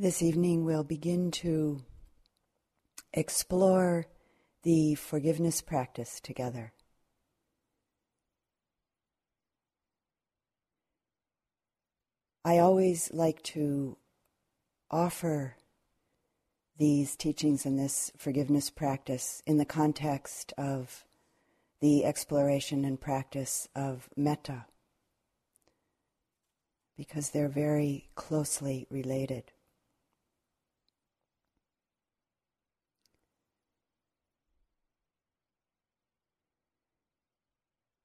This evening we'll begin to explore the forgiveness practice together. I always like to offer these teachings and this forgiveness practice in the context of the exploration and practice of metta because they're very closely related.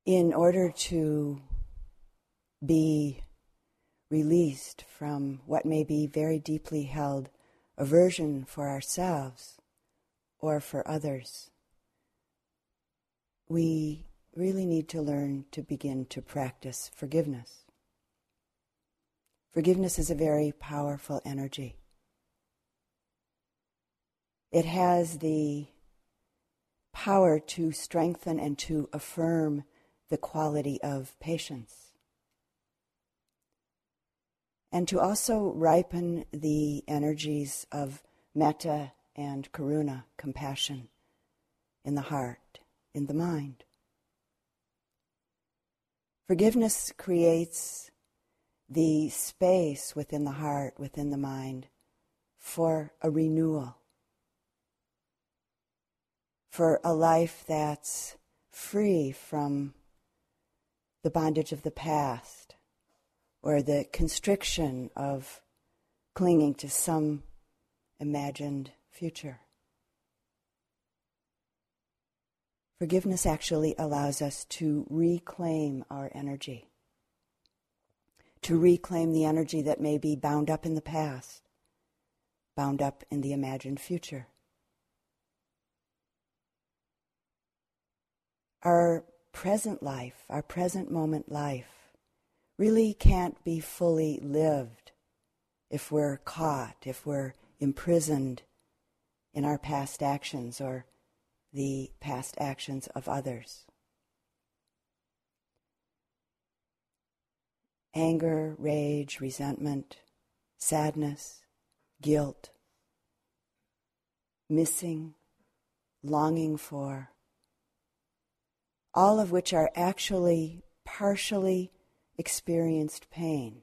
In order to be released from what may be very deeply held aversion for ourselves or for others, we really need to learn to begin to practice forgiveness. Forgiveness is a very powerful energy. It has the power to strengthen and to affirm the quality of patience. And to also ripen the energies of metta and karuna, compassion, in the heart, in the mind. Forgiveness creates the space within the heart, within the mind, for a renewal, for a life that's free from the bondage of the past or the constriction of clinging to some imagined future. Forgiveness actually allows us to reclaim our energy, to reclaim the energy that may be bound up in the past, bound up in the imagined future. Our present life, our present moment life, really can't be fully lived if we're caught, if we're imprisoned in our past actions or the past actions of others. Anger, rage, resentment, sadness, guilt, missing, longing for, all of which are actually partially experienced pain.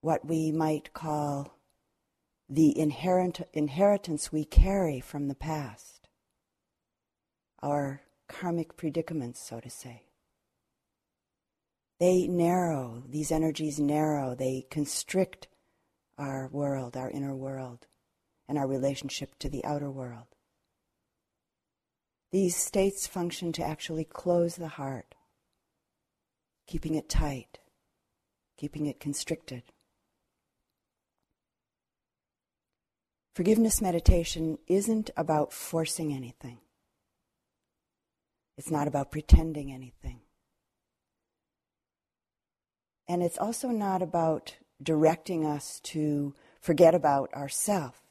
What we might call the inherent, inheritance we carry from the past, our karmic predicaments, so to say. They narrow, these energies narrow, they constrict our world, our inner world, and our relationship to the outer world. These states function to actually close the heart, keeping it tight, keeping it constricted. Forgiveness meditation isn't about forcing anything. It's not about pretending anything. And it's also not about directing us to forget about ourself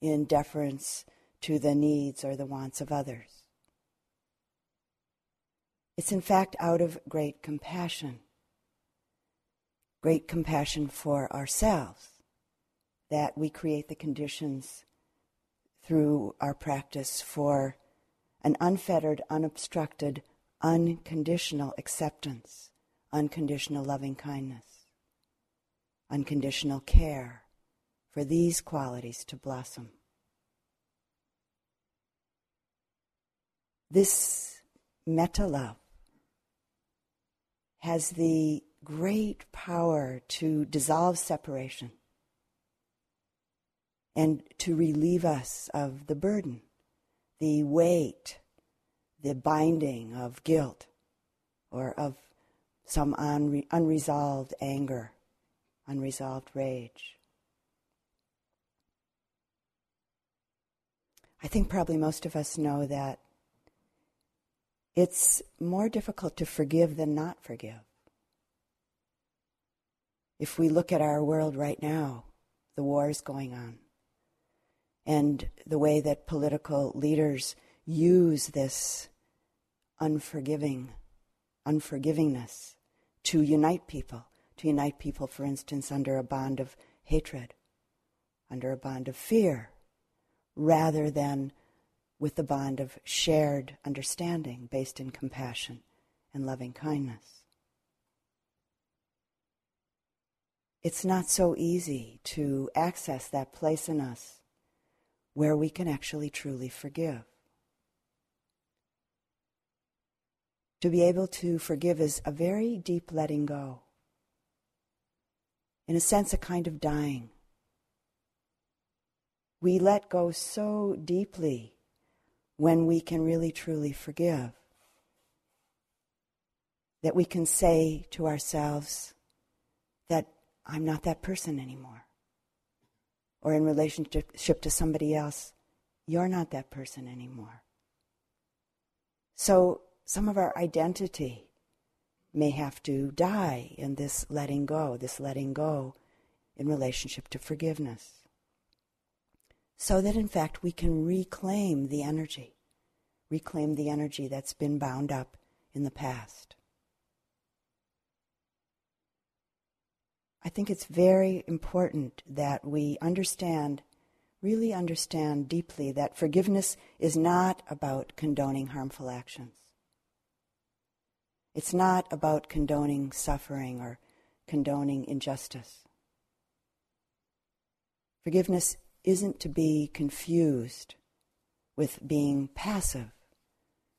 in deference to the needs or the wants of others. It's in fact out of great compassion, great compassion for ourselves, that we create the conditions through our practice for an unfettered, unobstructed, unconditional acceptance, unconditional loving kindness, unconditional care for these qualities to blossom. This metta love has the great power to dissolve separation and to relieve us of the burden, the weight, the binding of guilt or of some unre- unresolved anger, unresolved rage. I think probably most of us know that it's more difficult to forgive than not forgive. If we look at our world right now, the wars going on, and the way that political leaders use this unforgiving, unforgivingness to unite people, to unite people, for instance, under a bond of hatred, under a bond of fear, rather than with the bond of shared understanding based in compassion and loving kindness. It's not so easy to access that place in us where we can actually truly forgive. To be able to forgive is a very deep letting go. In a sense, a kind of dying. We let go so deeply when we can really truly forgive that we can say to ourselves that I'm not that person anymore. Or in relationship to somebody else, you're not that person anymore. So some of our identity may have to die in this letting go, this letting go in relationship to forgiveness. So that in fact we can reclaim the energy, reclaim the energy that's been bound up in the past. I think it's very important that we understand, really understand deeply, that forgiveness is not about condoning harmful actions. It's not about condoning suffering or condoning injustice. Forgiveness isn't to be confused with being passive,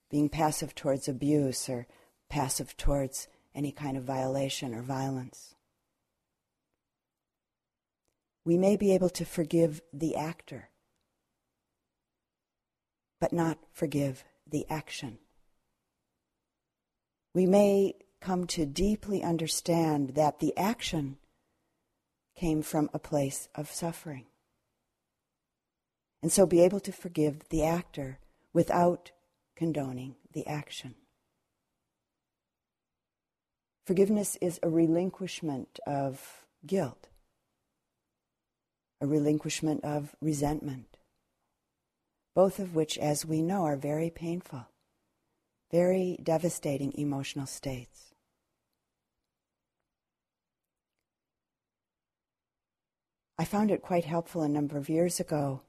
being passive towards abuse or passive towards any kind of violation or violence. We may be able to forgive the actor, but not forgive the action. We may come to deeply understand that the action came from a place of suffering. And so be able to forgive the actor without condoning the action. Forgiveness is a relinquishment of guilt a relinquishment of resentment, both of which, as we know, are very painful, very devastating emotional states. I found it quite helpful a number of years ago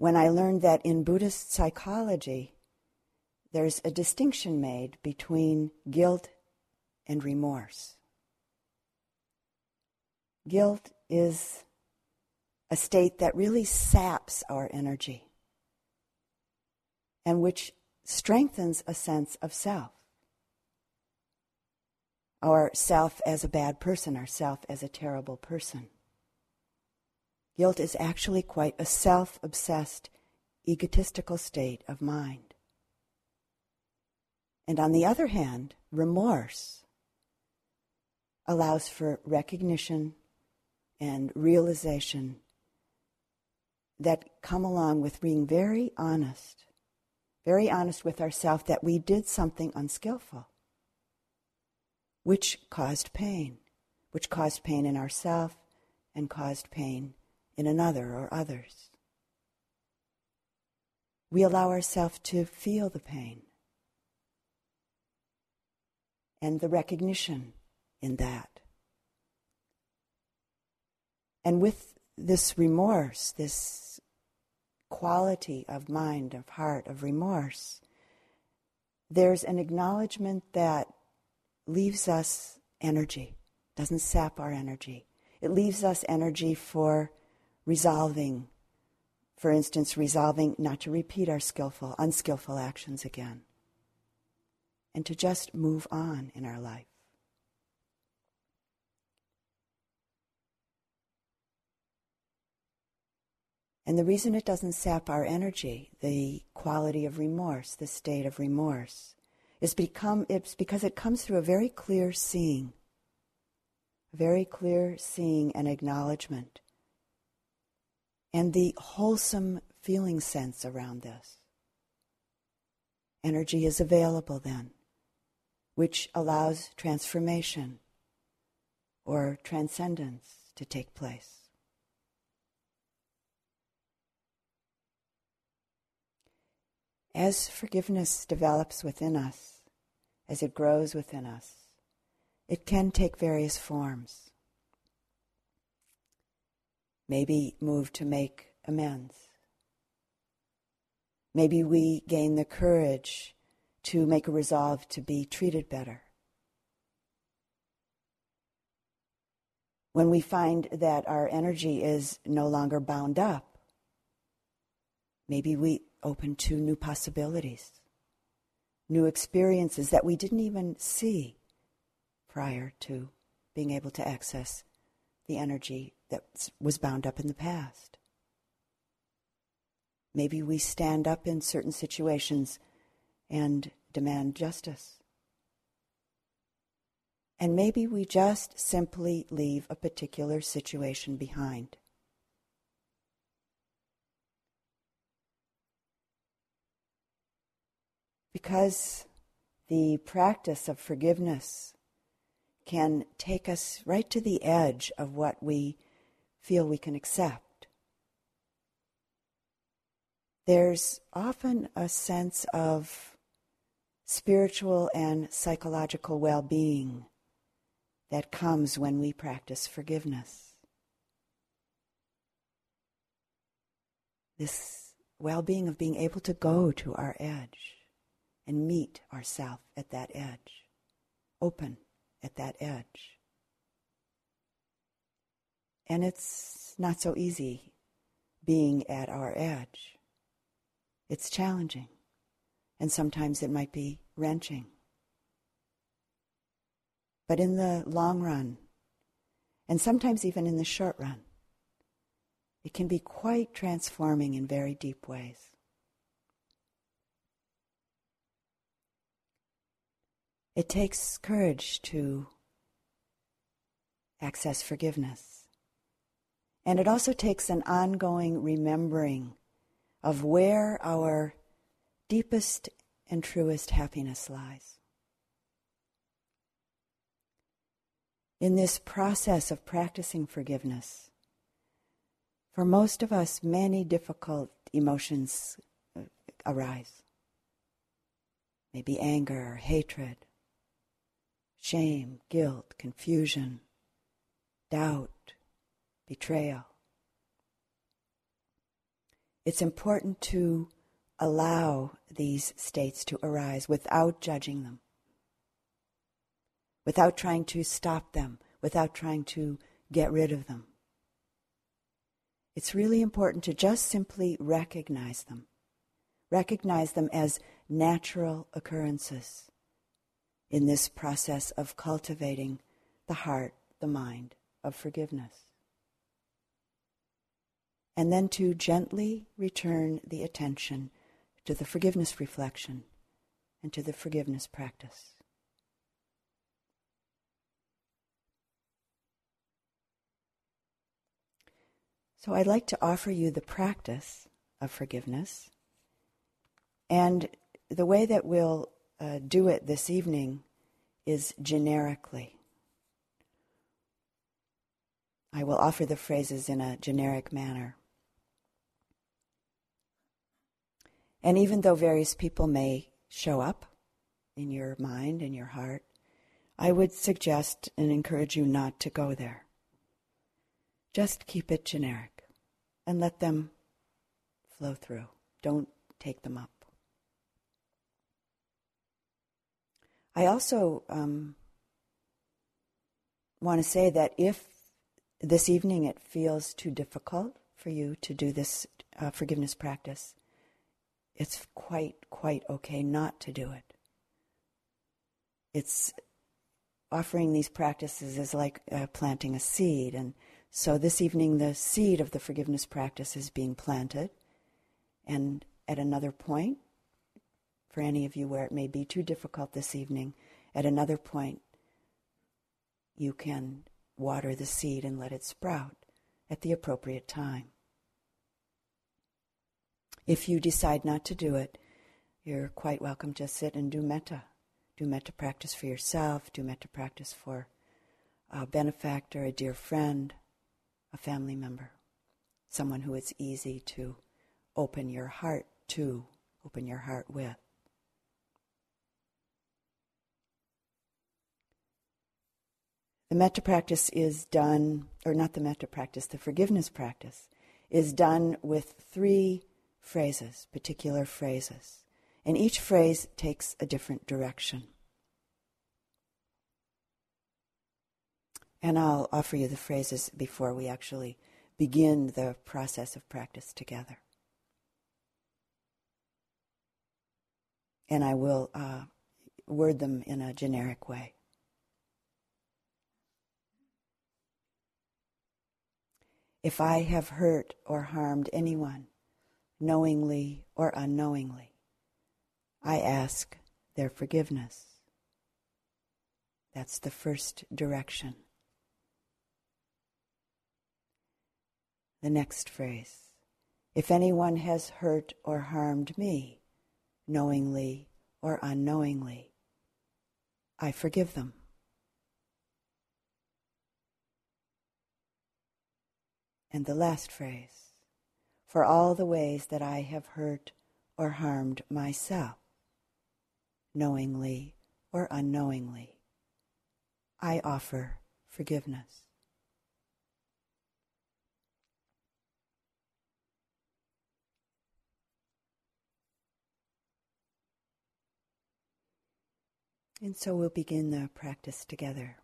when I learned that in Buddhist psychology, there's a distinction made between guilt and remorse. Guilt is a state that really saps our energy and which strengthens a sense of self. Our self as a bad person, our self as a terrible person. Guilt is actually quite a self obsessed, egotistical state of mind. And on the other hand, remorse allows for recognition and realization that come along with being very honest, very honest with ourselves that we did something unskillful, which caused pain, which caused pain in ourselves and caused pain in another or others. We allow ourselves to feel the pain and the recognition in that. And with this remorse, this quality of mind, of heart, of remorse, there's an acknowledgement that leaves us energy, doesn't sap our energy. It leaves us energy for resolving, for instance, resolving not to repeat our skillful, unskillful actions again, and to just move on in our life. And the reason it doesn't sap our energy, the quality of remorse, the state of remorse, is become, it's because it comes through a very clear seeing, very clear seeing and acknowledgement, and the wholesome feeling sense around this. Energy is available then, which allows transformation or transcendence to take place. As forgiveness develops within us, as it grows within us, it can take various forms. Maybe move to make amends. Maybe we gain the courage to make a resolve to be treated better. When we find that our energy is no longer bound up, maybe we open to new possibilities, new experiences that we didn't even see prior to being able to access the energy that was bound up in the past. Maybe we stand up in certain situations and demand justice. And maybe we just simply leave a particular situation behind. Because the practice of forgiveness can take us right to the edge of what we feel we can accept. There's often a sense of spiritual and psychological well being that comes when we practice forgiveness. This well being of being able to go to our edge and meet ourself at that edge, open at that edge. And it's not so easy being at our edge. It's challenging, and sometimes it might be wrenching. But in the long run, and sometimes even in the short run, it can be quite transforming in very deep ways. It takes courage to access forgiveness. And it also takes an ongoing remembering of where our deepest and truest happiness lies. In this process of practicing forgiveness, for most of us, many difficult emotions uh, arise. Maybe anger, hatred, shame, guilt, confusion, doubt, betrayal. It's important to allow these states to arise without judging them, without trying to stop them, without trying to get rid of them. It's really important to just simply recognize them, recognize them as natural occurrences in this process of cultivating the heart, the mind of forgiveness. And then to gently return the attention to the forgiveness reflection and to the forgiveness practice. So I'd like to offer you the practice of forgiveness. And the way that we'll uh, do it this evening is generically. I will offer the phrases in a generic manner. And even though various people may show up in your mind and your heart, I would suggest and encourage you not to go there. Just keep it generic and let them flow through. Don't take them up. I also um, want to say that if this evening it feels too difficult for you to do this uh, forgiveness practice, it's quite, quite okay not to do it. It's offering these practices is like uh, planting a seed. And so this evening, the seed of the forgiveness practice is being planted. And at another point, for any of you where it may be too difficult this evening, at another point, you can water the seed and let it sprout at the appropriate time. If you decide not to do it, you're quite welcome to sit and do metta. Do metta practice for yourself, do metta practice for a benefactor, a dear friend, a family member, someone who it's easy to open your heart to, open your heart with. The metta practice is done, or not the metta practice, the forgiveness practice is done with three phrases, particular phrases. And each phrase takes a different direction. And I'll offer you the phrases before we actually begin the process of practice together. And I will uh, word them in a generic way. If I have hurt or harmed anyone, knowingly or unknowingly, I ask their forgiveness. That's the first direction. The next phrase If anyone has hurt or harmed me, knowingly or unknowingly, I forgive them. And the last phrase For all the ways that I have hurt or harmed myself, knowingly or unknowingly, I offer forgiveness. And so we'll begin the practice together.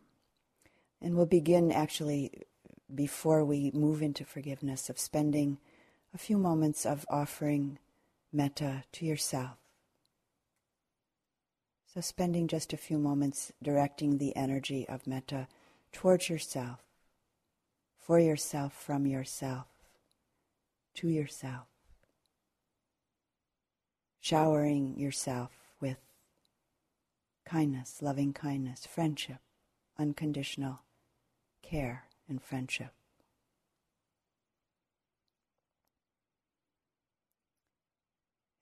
And we'll begin actually before we move into forgiveness of spending a few moments of offering metta to yourself. So, spending just a few moments directing the energy of metta towards yourself, for yourself, from yourself, to yourself, showering yourself with kindness, loving kindness, friendship, unconditional care and friendship.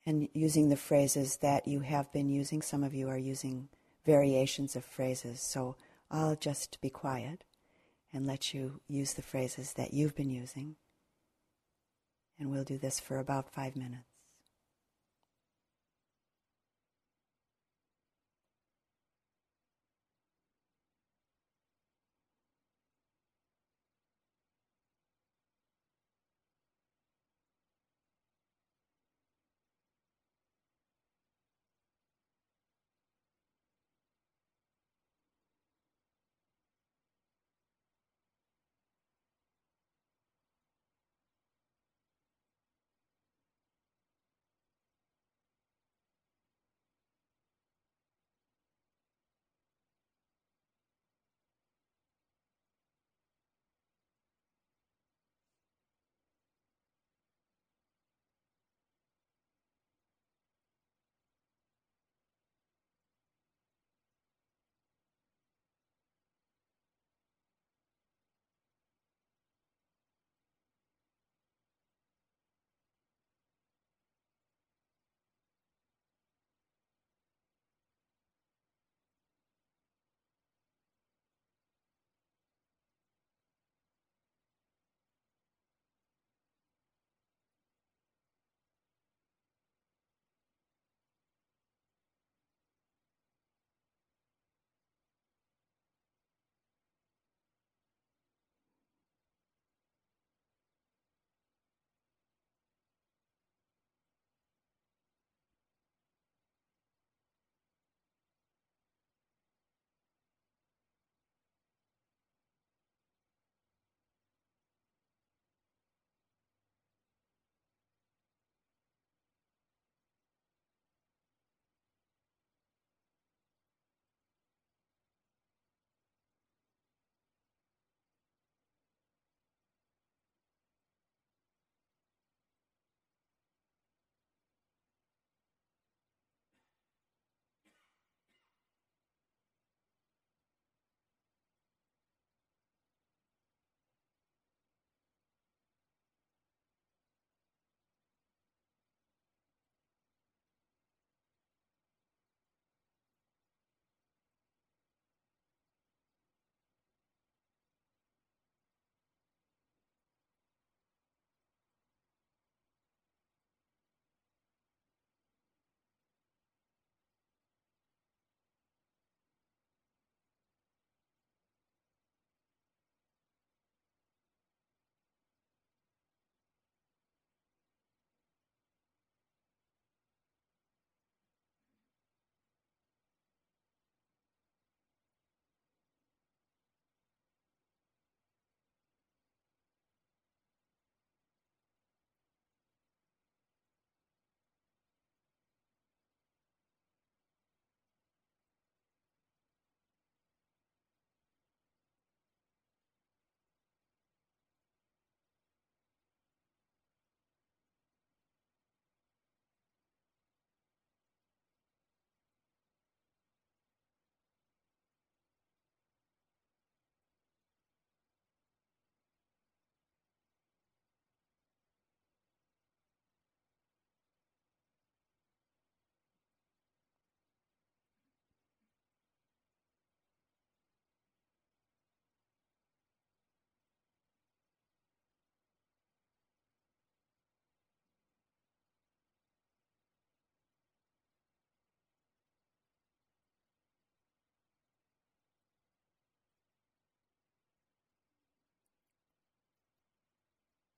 And using the phrases that you have been using, some of you are using variations of phrases, so I'll just be quiet and let you use the phrases that you've been using. And we'll do this for about five minutes.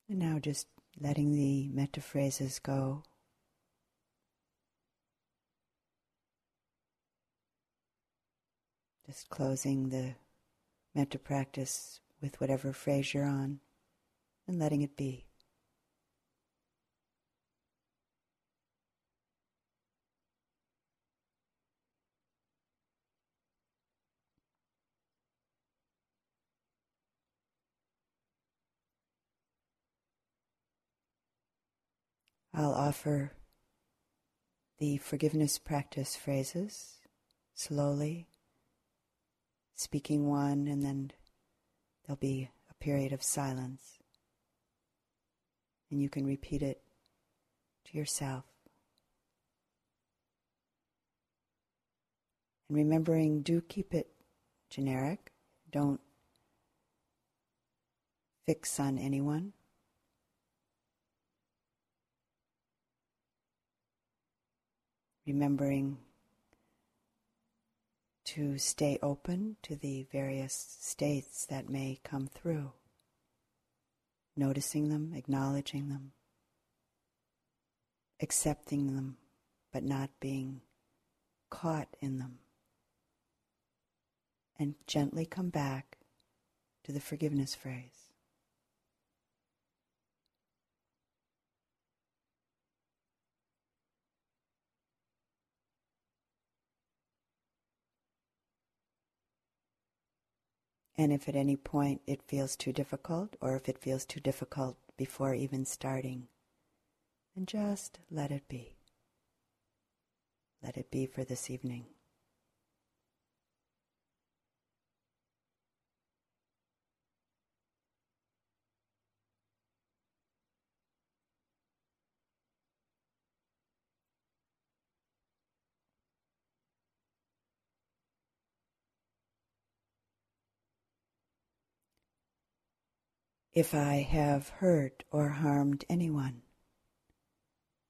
And now just letting the metta phrases go. Just closing the metta practice with whatever phrase you're on and letting it be. I'll offer the forgiveness practice phrases slowly, speaking one, and then there'll be a period of silence. And you can repeat it to yourself. And remembering, do keep it generic. Don't fix on anyone. Remembering to stay open to the various states that may come through, noticing them, acknowledging them, accepting them, but not being caught in them, and gently come back to the forgiveness phrase. And if at any point it feels too difficult, or if it feels too difficult before even starting, then just let it be. Let it be for this evening. If I have hurt or harmed anyone,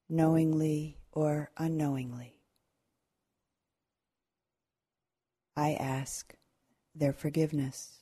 knowingly or unknowingly. I ask their forgiveness.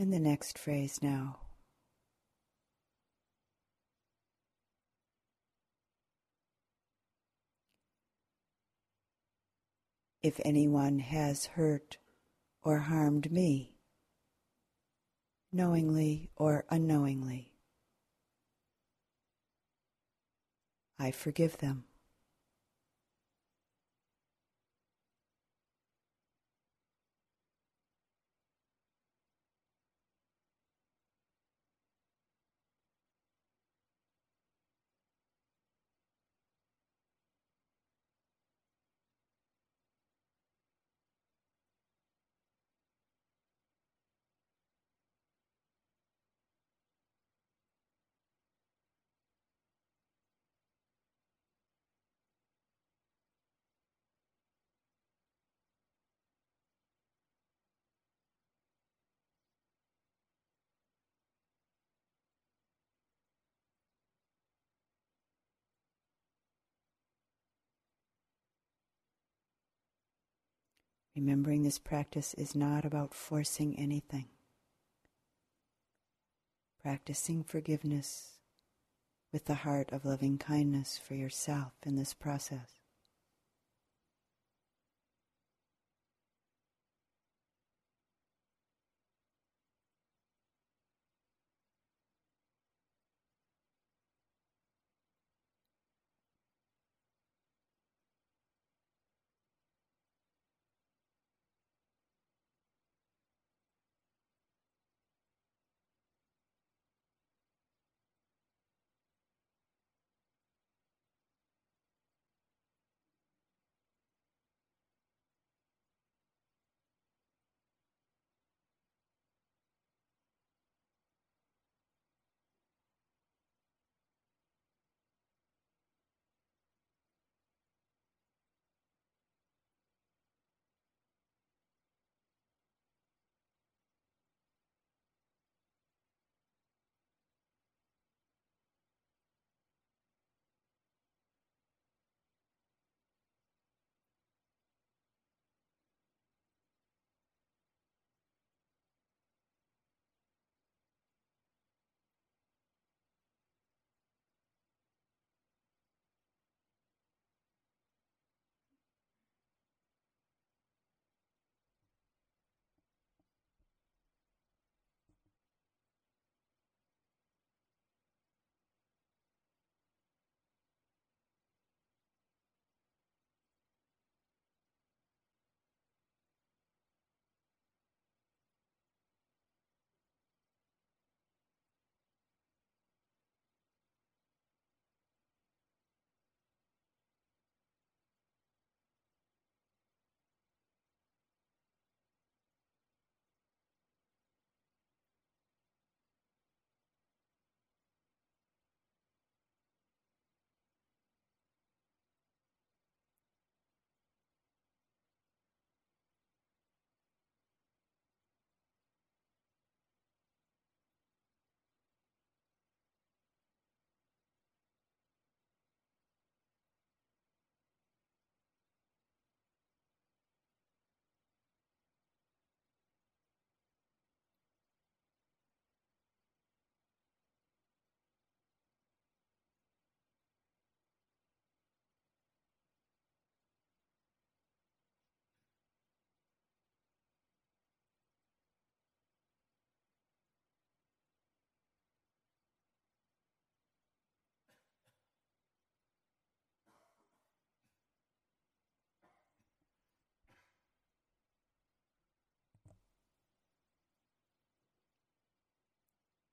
And the next phrase now. If anyone has hurt or harmed me, knowingly or unknowingly. I forgive them. Remembering this practice is not about forcing anything. Practicing forgiveness with the heart of loving kindness for yourself in this process.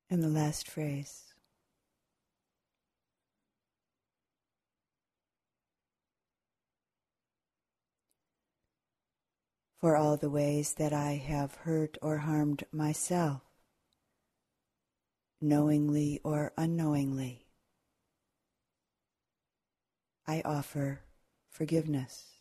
And the last phrase. For all the ways that I have hurt or harmed myself, knowingly or unknowingly, I offer forgiveness.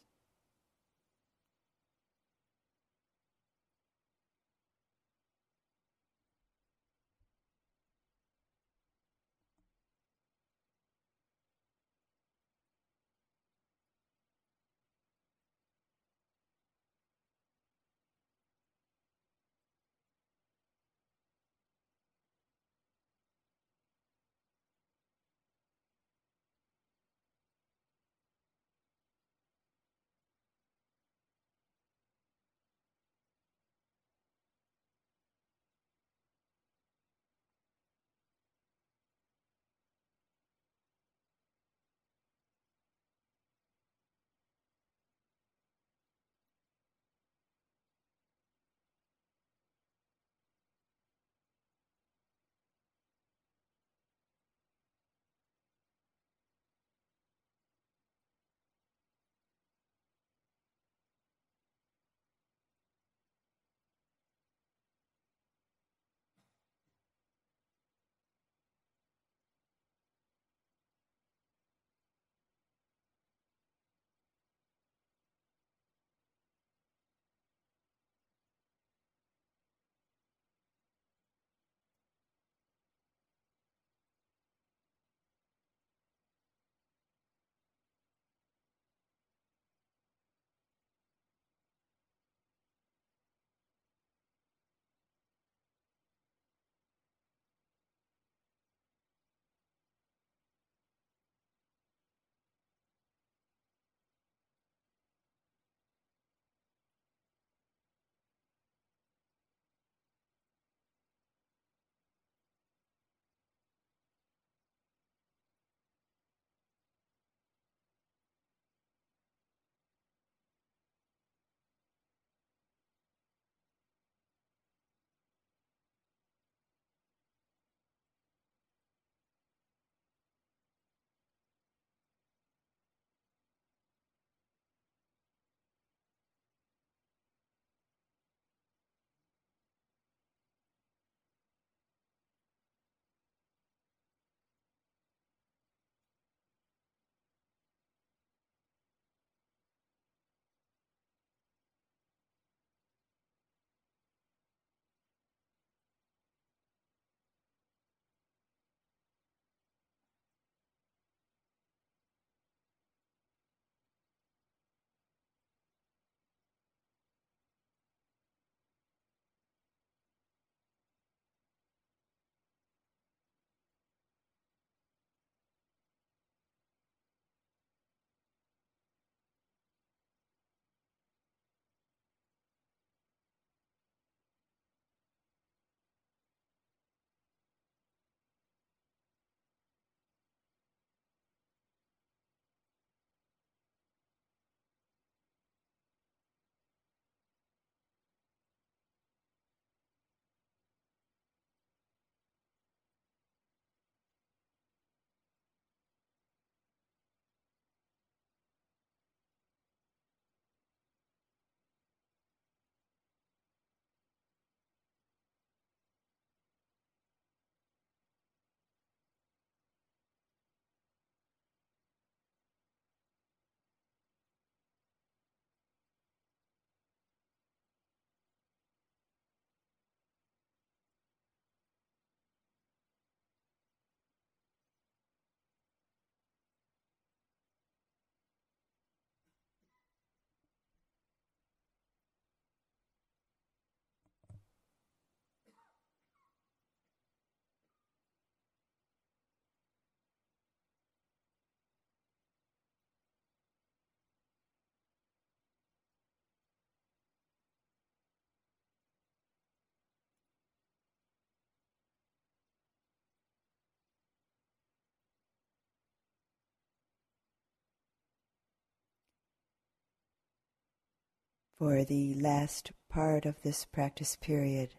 For the last part of this practice period.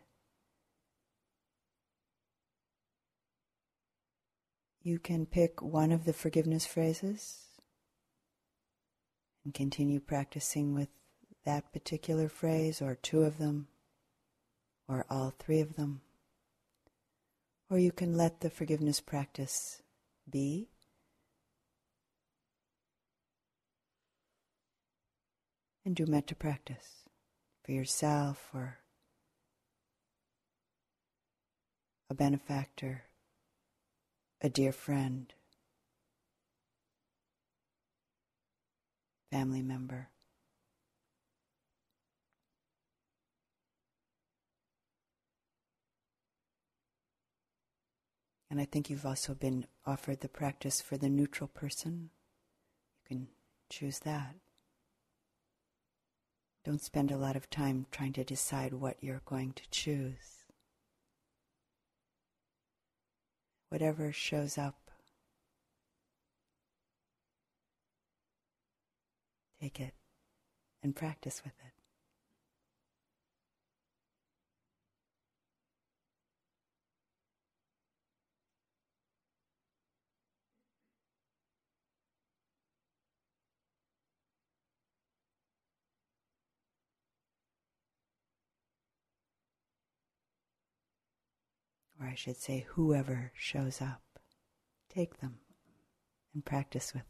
You can pick one of the forgiveness phrases and continue practicing with that particular phrase, or two of them, or all three of them. Or you can let the forgiveness practice be. And do metta practice for yourself or a benefactor, a dear friend. family member. And I think you've also been offered the practice for the neutral person. You can choose that. Don't spend a lot of time trying to decide what you're going to choose. Whatever shows up Take it and practice with it. Or I should say, whoever shows up, take them and practice with